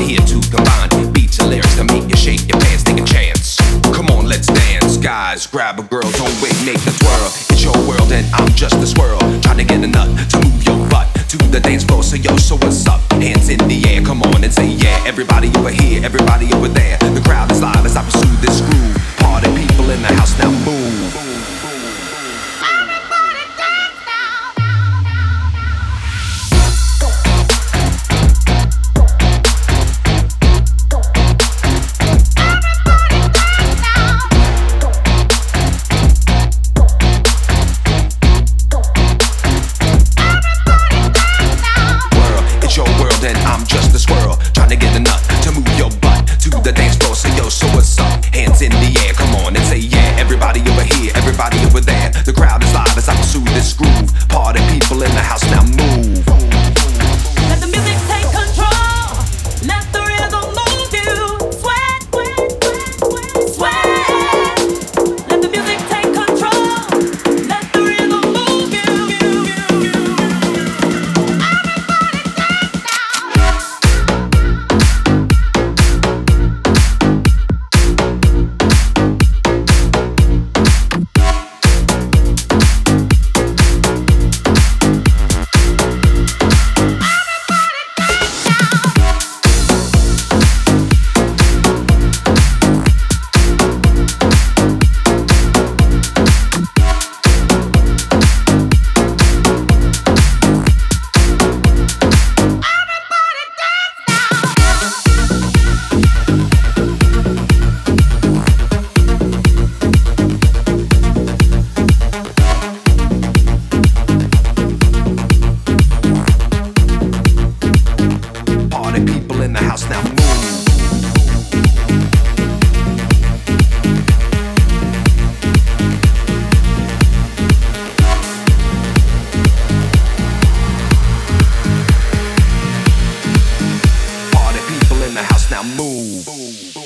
here to combine beats and lyrics to make you shake your pants, take a chance. Come on, let's dance, guys. Grab a girl, don't wait, make the twirl. It's your world and I'm just a swirl. Trying to get enough to move your butt to the dance floor. So yo, so what's up? Hands in the air, come on and say yeah. Everybody over here, everybody over there. now move.